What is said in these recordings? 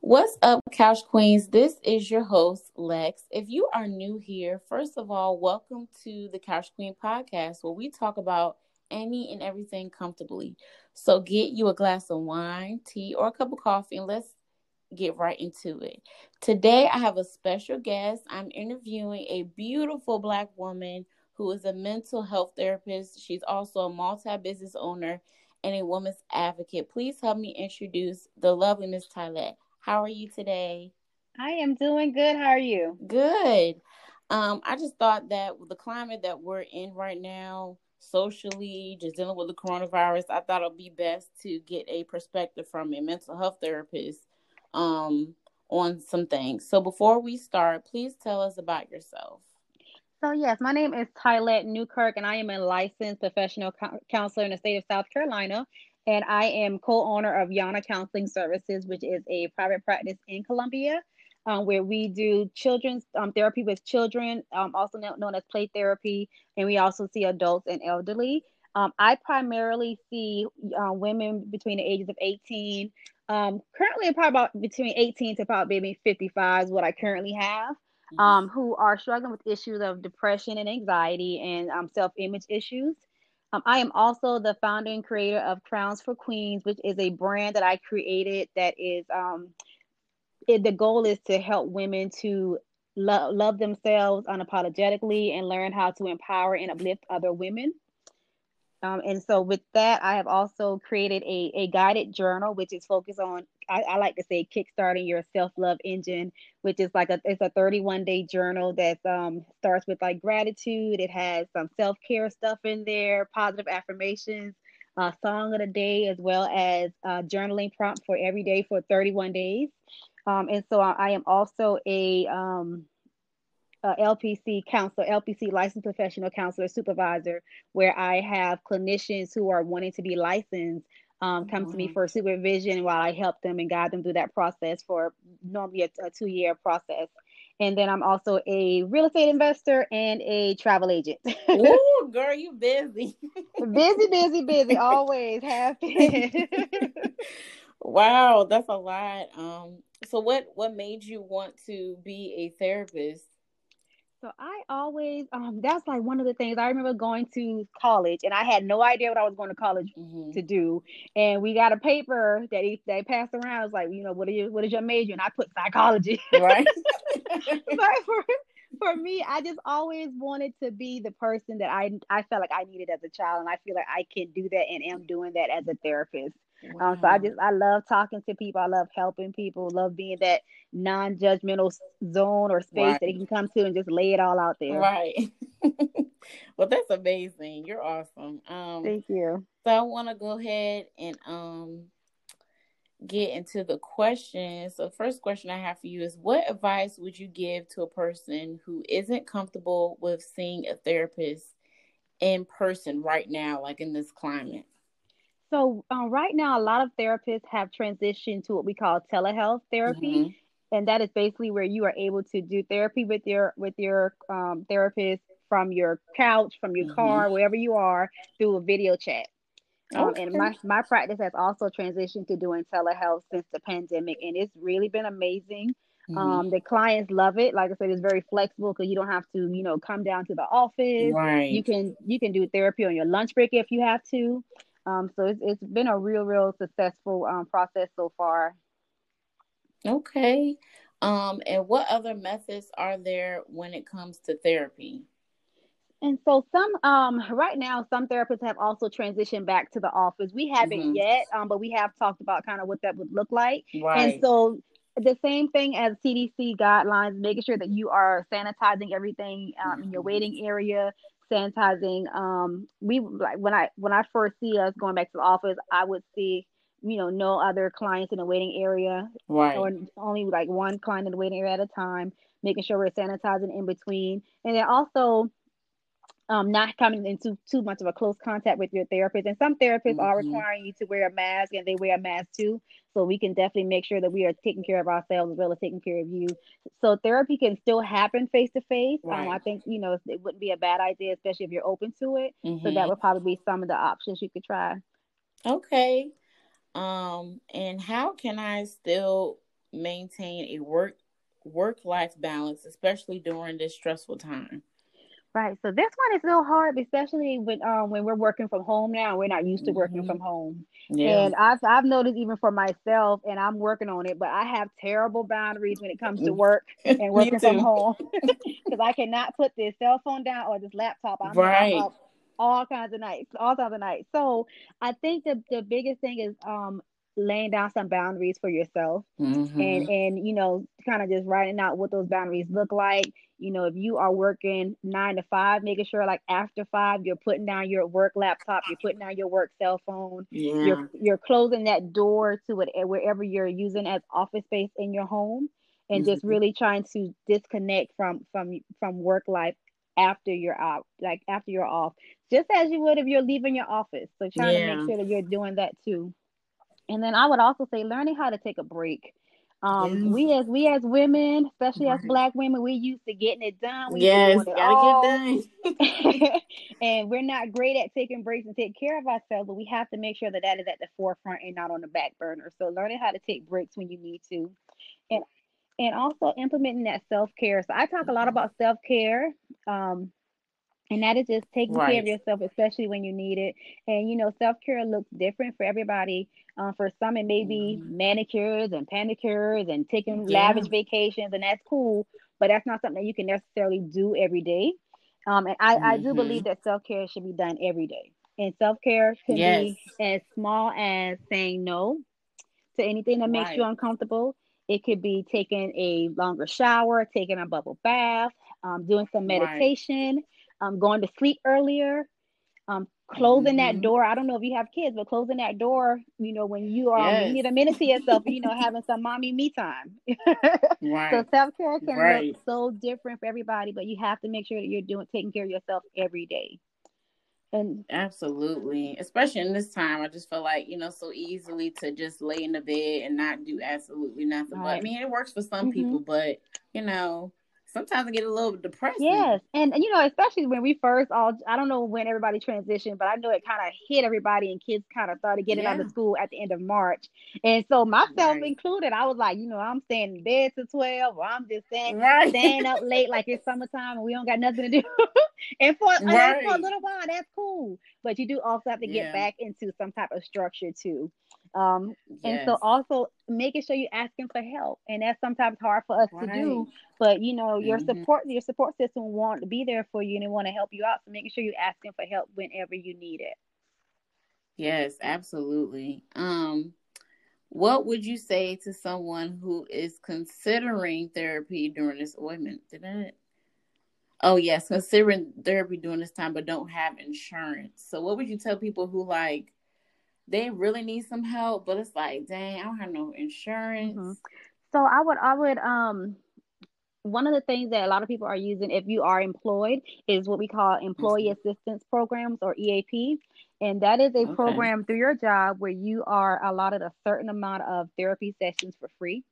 What's up, Couch Queens? This is your host, Lex. If you are new here, first of all, welcome to the Couch Queen podcast where we talk about any and everything comfortably. So get you a glass of wine, tea, or a cup of coffee, and let's get right into it. Today, I have a special guest. I'm interviewing a beautiful Black woman who is a mental health therapist. She's also a multi business owner and a woman's advocate. Please help me introduce the lovely Miss Tylette. How are you today? I am doing good. How are you? Good. Um, I just thought that with the climate that we're in right now, socially, just dealing with the coronavirus, I thought it'd be best to get a perspective from a mental health therapist um, on some things. So before we start, please tell us about yourself. So yes, my name is Tylette Newkirk, and I am a licensed professional co- counselor in the state of South Carolina and I am co-owner of Yana Counseling Services, which is a private practice in Columbia, um, where we do children's um, therapy with children, um, also known as play therapy, and we also see adults and elderly. Um, I primarily see uh, women between the ages of 18. Um, currently, probably about between 18 to about maybe 55 is what I currently have. Mm-hmm. Um, who are struggling with issues of depression and anxiety and self-image issues. Um, I am also the founder and creator of Crowns for Queens, which is a brand that I created that is um, it, the goal is to help women to lo- love themselves unapologetically and learn how to empower and uplift other women. Um, and so with that, I have also created a, a guided journal, which is focused on, I, I like to say, kickstarting your self-love engine, which is like a, it's a 31 day journal that um, starts with like gratitude. It has some self-care stuff in there, positive affirmations, uh, song of the day, as well as uh, journaling prompt for every day for 31 days. Um, and so I, I am also a, um, uh, LPC counselor, LPC licensed professional counselor supervisor, where I have clinicians who are wanting to be licensed um, come mm-hmm. to me mm-hmm. for supervision while I help them and guide them through that process for normally a, a two year process. And then I'm also a real estate investor and a travel agent. Ooh, girl, you busy. busy, busy, busy. Always happy. wow, that's a lot. Um, so what what made you want to be a therapist? So I always um that's like one of the things I remember going to college and I had no idea what I was going to college mm-hmm. to do. And we got a paper that he, they passed around. It's like, you know, what are you what is your major? And I put psychology. Right. but for for me, I just always wanted to be the person that I I felt like I needed as a child. And I feel like I can do that and am doing that as a therapist. Wow. Um, so I just I love talking to people. I love helping people. Love being that non-judgmental zone or space right. that they can come to and just lay it all out there. Right. well, that's amazing. You're awesome. Um, Thank you. So I want to go ahead and um get into the questions. So, first question I have for you is what advice would you give to a person who isn't comfortable with seeing a therapist in person right now, like in this climate? So uh, right now, a lot of therapists have transitioned to what we call telehealth therapy, mm-hmm. and that is basically where you are able to do therapy with your with your um, therapist from your couch, from your mm-hmm. car, wherever you are, through a video chat. Um, okay. And my, my practice has also transitioned to doing telehealth since the pandemic, and it's really been amazing. Mm-hmm. Um, the clients love it. Like I said, it's very flexible because you don't have to, you know, come down to the office. Right. You can you can do therapy on your lunch break if you have to. Um, so it's, it's been a real, real successful um, process so far. Okay. Um, and what other methods are there when it comes to therapy? And so some um right now some therapists have also transitioned back to the office. We haven't mm-hmm. yet, um, but we have talked about kind of what that would look like. Right. And so the same thing as CDC guidelines, making sure that you are sanitizing everything um, in your mm-hmm. waiting area, sanitizing. Um, we like when I when I first see us going back to the office, I would see you know no other clients in the waiting area, right? Or only like one client in the waiting area at a time. Making sure we're sanitizing in between, and then also um, not coming into too much of a close contact with your therapist. And some therapists mm-hmm. are requiring you to wear a mask and they wear a mask too. So we can definitely make sure that we are taking care of ourselves as well as taking care of you. So therapy can still happen face to face. I think, you know, it wouldn't be a bad idea, especially if you're open to it. Mm-hmm. So that mm-hmm. would probably be some of the options you could try. Okay. Um, and how can I still maintain a work work life balance, especially during this stressful time? Right. So this one is so hard, especially when um when we're working from home now. We're not used to working mm-hmm. from home. Yeah. And I've I've noticed even for myself, and I'm working on it, but I have terrible boundaries when it comes to work and working from home. Because I cannot put this cell phone down or this laptop. I'm, right. I'm all kinds of nights, all kinds of nights. So I think the the biggest thing is um laying down some boundaries for yourself mm-hmm. and and you know kind of just writing out what those boundaries look like you know if you are working nine to five making sure like after five you're putting down your work laptop you're putting down your work cell phone yeah. you're you're closing that door to it wherever you're using as office space in your home and mm-hmm. just really trying to disconnect from from from work life after you're out like after you're off just as you would if you're leaving your office so trying yeah. to make sure that you're doing that too and then I would also say learning how to take a break. Um, yes. we as we as women, especially right. as black women, we used to getting it done. We yes, gotta all. get done. and we're not great at taking breaks and take care of ourselves, but we have to make sure that that is at the forefront and not on the back burner. So learning how to take breaks when you need to, and and also implementing that self care. So I talk a lot about self care. Um, and that is just taking right. care of yourself, especially when you need it. And you know, self care looks different for everybody. Uh, for some, it may be mm-hmm. manicures and pedicures and taking yeah. lavish vacations, and that's cool. But that's not something that you can necessarily do every day. Um, and I, mm-hmm. I do believe mm-hmm. that self care should be done every day. And self care can yes. be as small as saying no to anything that makes right. you uncomfortable. It could be taking a longer shower, taking a bubble bath, um, doing some meditation. Right um, going to sleep earlier, um, closing mm-hmm. that door. I don't know if you have kids, but closing that door, you know, when you are yes. you need a minute to yourself, you know, having some mommy me time. right. So self care can right. look so different for everybody, but you have to make sure that you're doing taking care of yourself every day. And absolutely, especially in this time, I just feel like you know so easily to just lay in the bed and not do absolutely nothing. Right. But I mean, it works for some mm-hmm. people, but you know, sometimes I get a little depressed. Yes, and you know, especially when we first all I don't know when everybody transitioned, but I know it kind of hit everybody, and kids kind of started getting yeah. out of school at the end of March, and so myself right. included, I was like, you know, I'm staying in bed to twelve, or I'm just staying right. staying up late like it's summertime and we don't got nothing to do. and for, right. for a little while, that's cool, but you do also have to get yeah. back into some type of structure too. Um, yes. and so also making sure you're asking for help, and that's sometimes hard for us right. to do. But you know, your mm-hmm. support, your support system want to be there for you and they want to help you out. So making sure you're asking for help whenever you need it. Yes, absolutely. Um, what would you say to someone who is considering therapy during this? Wait did I? Oh yes, considering therapy during this time, but don't have insurance. So, what would you tell people who like they really need some help, but it's like, dang, I don't have no insurance. Mm-hmm. So I would, I would, um, one of the things that a lot of people are using if you are employed is what we call employee mm-hmm. assistance programs or EAP. And that is a okay. program through your job where you are allotted a certain amount of therapy sessions for free.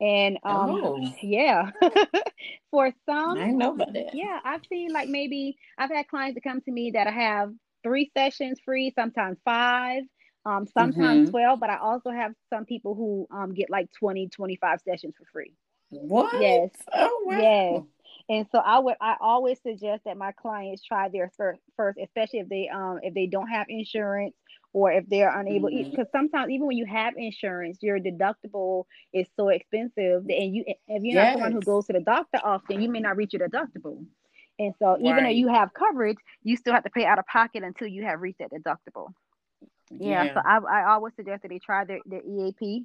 And um, oh. yeah, for some, I know about that. Yeah, I've seen like maybe I've had clients that come to me that I have three sessions free, sometimes five um, sometimes mm-hmm. 12, but I also have some people who um, get like 20, 25 sessions for free. What? Yes. Oh, wow. Yes. And so I would I always suggest that my clients try their first, especially if they um if they don't have insurance or if they're unable because mm-hmm. sometimes even when you have insurance your deductible is so expensive and you if you're yes. not someone who goes to the doctor often you may not reach your deductible and so even right. though you have coverage you still have to pay out of pocket until you have reached that deductible yeah, yeah. so I, I always suggest that they try their, their EAP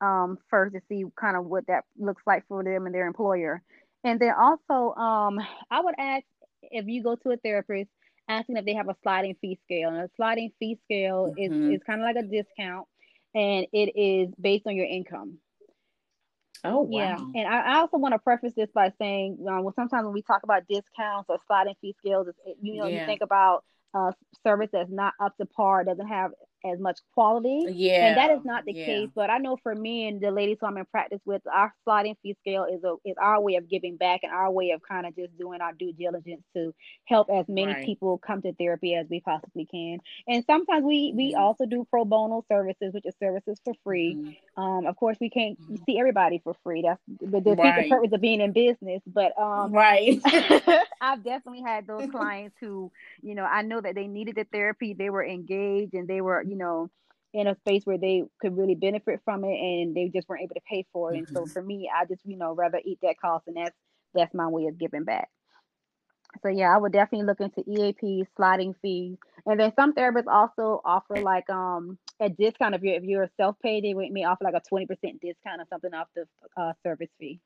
um, first to see kind of what that looks like for them and their employer. And then also, um, I would ask if you go to a therapist, asking if they have a sliding fee scale. And a sliding fee scale mm-hmm. is, is kind of like a discount, and it is based on your income. Oh, wow. Yeah. And I, I also want to preface this by saying, um, well, sometimes when we talk about discounts or sliding fee scales, you know, yeah. you think about uh, service that's not up to par, doesn't have as much quality. Yeah. And that is not the yeah. case. But I know for me and the ladies who I'm in practice with, our sliding fee scale is a is our way of giving back and our way of kind of just doing our due diligence to help as many Right. people come to therapy as we possibly can. And sometimes we we Mhm. also do pro bono services, which is services for free. Mhm. Um, of course, we can't Mhm. see everybody for free. That's the, the Right. purpose of being in business. But um, Right. I've definitely had those clients who, you know, I know that they needed the therapy, they were engaged, and they were, you know, in a space where they could really benefit from it, and they just weren't able to pay for it. And so Mhm. for me, I just, you know, rather eat that cost, and that's that's my way of giving back. So yeah, I would definitely look into EAP, sliding fees, and then some therapists also offer like um a discount if you're if you're self paid, they may offer like a twenty percent discount or something off the uh, service fee.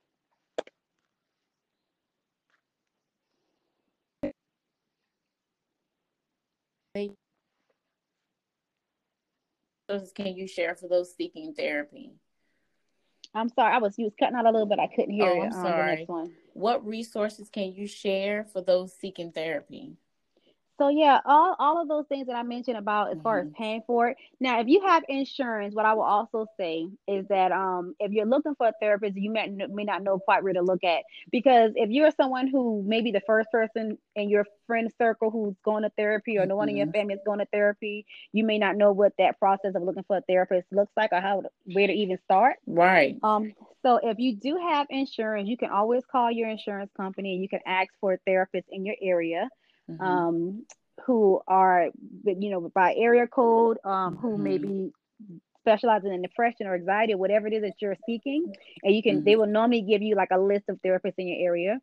Resources can you share for those seeking therapy? I'm sorry, I was you was cutting out a little bit. I couldn't hear Oh, you. I'm um, The sorry. What resources can you share for those seeking therapy? So yeah, all all of those things that I mentioned about as far as Mhm. paying for it. Now, if you have insurance, what I will also say is that um if you're looking for a therapist, you may may not know quite where to look at because if you're someone who maybe the first person in your friend circle who's going to therapy or no one in your Mhm. family is going to therapy, you may not know what that process of looking for a therapist looks like or how where to even start. Right. Um, so if you do have insurance, you can always call your insurance company and you can ask for a therapist in your area Mhm. um, who are, you know, by area code, um, who may Mhm. be specializing in depression or anxiety or whatever it is that you're seeking. And you can, they Mhm. will normally give you like a list of therapists in your area.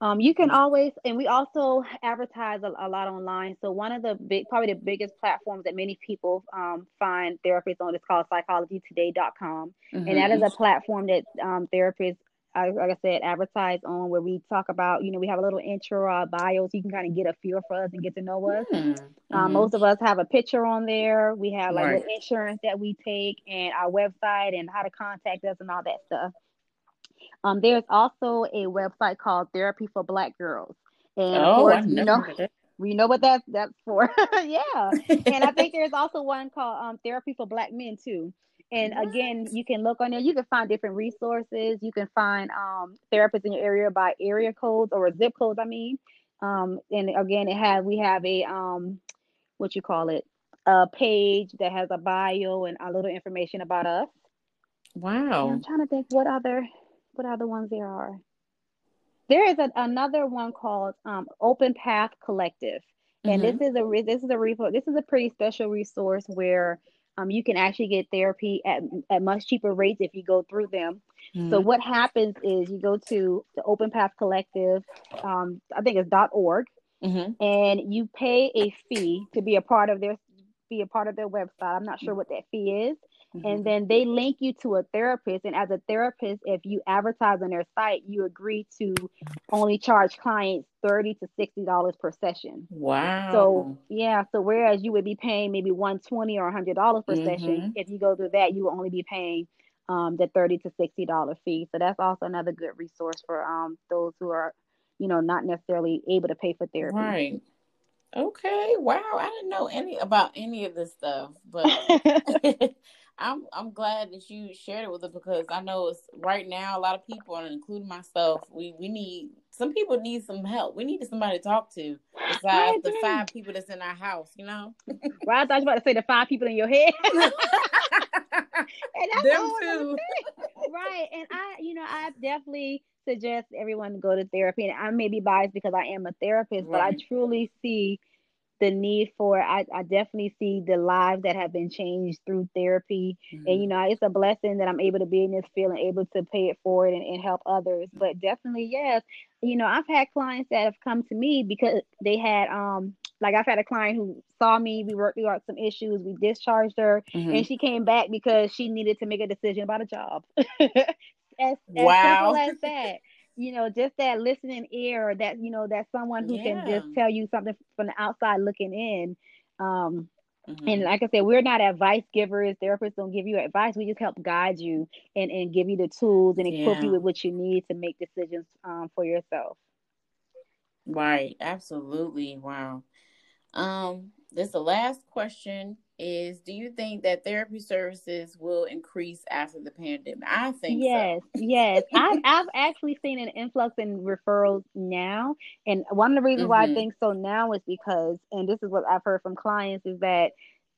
Um, you can Mhm. always, and we also advertise a, a lot online. So one of the big, probably the biggest platforms that many people um, find therapists on is called psychologytoday.com. And that is a platform that um, therapists, I, like I said, advertise on where we talk about, you know, we have a little intro, uh, bio, so you can kind of get a feel for us and get to know us. Mhm. Um, Mhm. most of us have a picture on there. We have like Right. what insurance that we take and our website and how to contact us and all that stuff. Um, there's also a website called Therapy for Black Girls. And Oh, course, you know, we know what that's that's for. yeah. And I think there's also one called um, Therapy for Black Men too. And again, you can look on there. You can find different resources. You can find um, therapists in your area by area codes or zip codes. I mean, um, and again, it has we have a um, what you call it, a page that has a bio and a little information about us. And Wow. I'm trying to think what other what other ones there are. There is a, another one called um, Open Path Collective, and Mhm. this is a this is a repo this is a pretty special resource where um, you can actually get therapy at at much cheaper rates if you go through them. So Mhm. what happens is you go to the Open Path Collective, um, I think it's dot .org, Mhm. and you pay a fee to be a part of their be a part of their website. I'm not sure what that fee is. Mhm. And then they link you to a therapist. And as a therapist, if you advertise on their site, you agree to only charge clients thirty to sixty dollars per session. Wow. So yeah, so whereas you would be paying maybe one twenty or hundred dollars per session, Mhm. if you go through that, you will only be paying um, the thirty to sixty dollar fee. So that's also another good resource for um, those who are, you know, not necessarily able to pay for therapy. Right. Okay. Wow. I didn't know any about any of this stuff, but I'm I'm glad that you shared it with us because I know it's right now a lot of people, and including myself, we we need some people need some help. We need somebody to talk to besides the five people that's in our house. You know. Well, I thought you were about to say the five people in your head. and that's Them too. right. And I, you know, I definitely suggest everyone to go to therapy. And I may be biased because I am a therapist, but I truly see the need for. I, I definitely see the lives that have been changed through therapy. And you know, it's a blessing that I'm able to be in this field and able to pay it forward and, and help others. But definitely, yes, you know, I've had clients that have come to me because they had um like I've had a client who saw me, we worked through some issues, we discharged her, Mhm. and she came back because she needed to make a decision about a job. as, as Wow. simple as that. You know, just that listening ear, that you know, that someone who can just tell you something from the outside looking in. Um, Mhm. and like I said, we're not advice givers. Therapists don't give you advice. We just help guide you and, and give you the tools and equip Yeah. you with what you need to make decisions um, for yourself. Right. Absolutely. Wow. Um, this is the last question. Is do you think that therapy services will increase after the pandemic? I think yes, so. yes. I've I've actually seen an influx in referrals now, and one of the reasons mm-hmm. why I mm-hmm. think so now is because, and this is what I've heard from clients, is that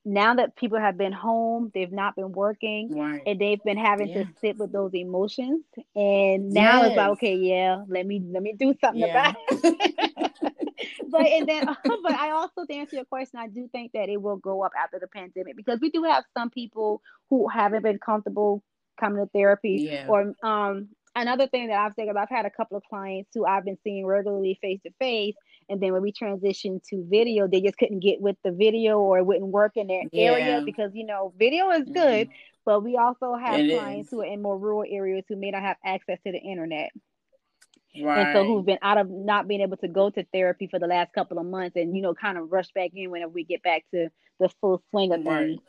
now that people have been home, they've not been working, right. and they've been having yeah. to sit with those emotions. And now yes. it's like, okay, yeah, let me let me do something yeah. about it. but and then, but I also to answer your question, I do think that it will go up after the pandemic because we do have some people who haven't been comfortable coming to therapy, yeah. or um, another thing that I've said, is I've had a couple of clients who I've been seeing regularly face to face, and then when we transitioned to video, they just couldn't get with the video or it wouldn't work in their yeah. area because you know video is good, mm-hmm. but we also have it clients is. who are in more rural areas who may not have access to the internet. Right. And so who've been out of not being able to go to therapy for the last couple of months and you know kind of rush back in whenever we get back to the full swing of things.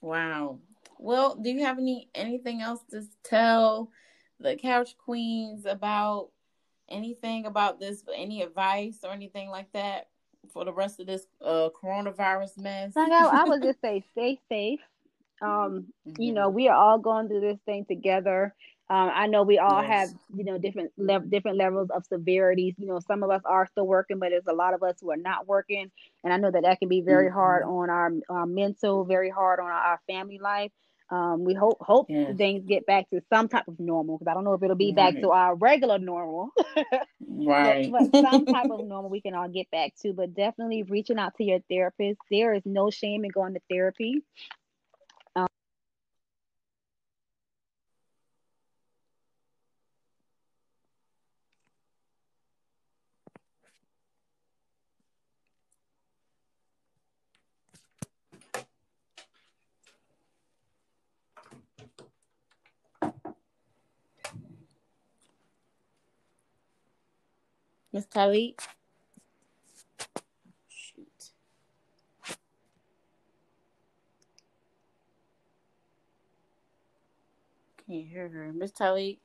Wow. Well, do you have any anything else to tell the couch queens about anything about this? Any advice or anything like that for the rest of this uh, coronavirus mess? I, know. I would just say stay safe. Um, mm-hmm. you know, we are all going through this thing together. Um, I know we all yes. have, you know, different le- different levels of severities. You know, some of us are still working, but there's a lot of us who are not working, and I know that that can be very mm-hmm. hard on our, our mental, very hard on our, our family life. Um, we hope hope things get back to some type of normal because I don't know if it'll be right. back to our regular normal, right? But, but some type of normal we can all get back to. But definitely reaching out to your therapist. There is no shame in going to therapy. Miss Talik? Shoot. Can't hear her. Miss Talik?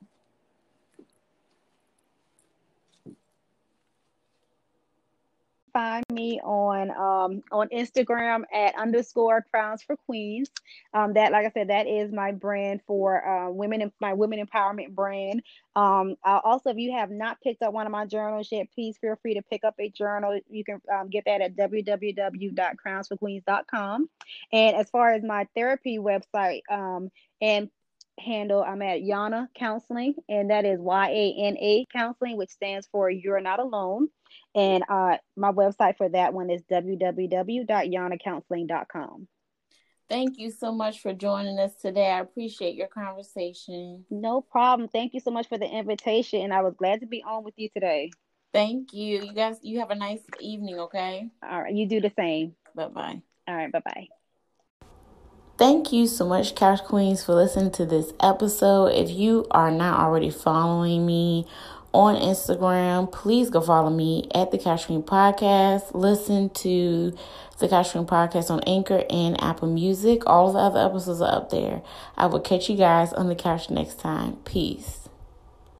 Find me on um, on Instagram at underscore crowns for queens. Um, that, like I said, that is my brand for uh, women and my women empowerment brand. Um, uh, also, if you have not picked up one of my journals yet, please feel free to pick up a journal. You can um, get that at www.crownsforqueens.com. And as far as my therapy website um, and handle, I'm at Yana Counseling, and that is Y A N A Counseling, which stands for You're Not Alone. And uh, my website for that one is www.yanacounseling.com. Thank you so much for joining us today. I appreciate your conversation. No problem. Thank you so much for the invitation. And I was glad to be on with you today. Thank you. You guys, you have a nice evening, okay? All right. You do the same. Bye bye. All right. Bye bye. Thank you so much, Couch Queens, for listening to this episode. If you are not already following me on Instagram. Please go follow me at the Couch Queen Podcast. Listen to the Couch Queen Podcast on Anchor and Apple Music. All of the other episodes are up there. I will catch you guys on the couch next time. Peace.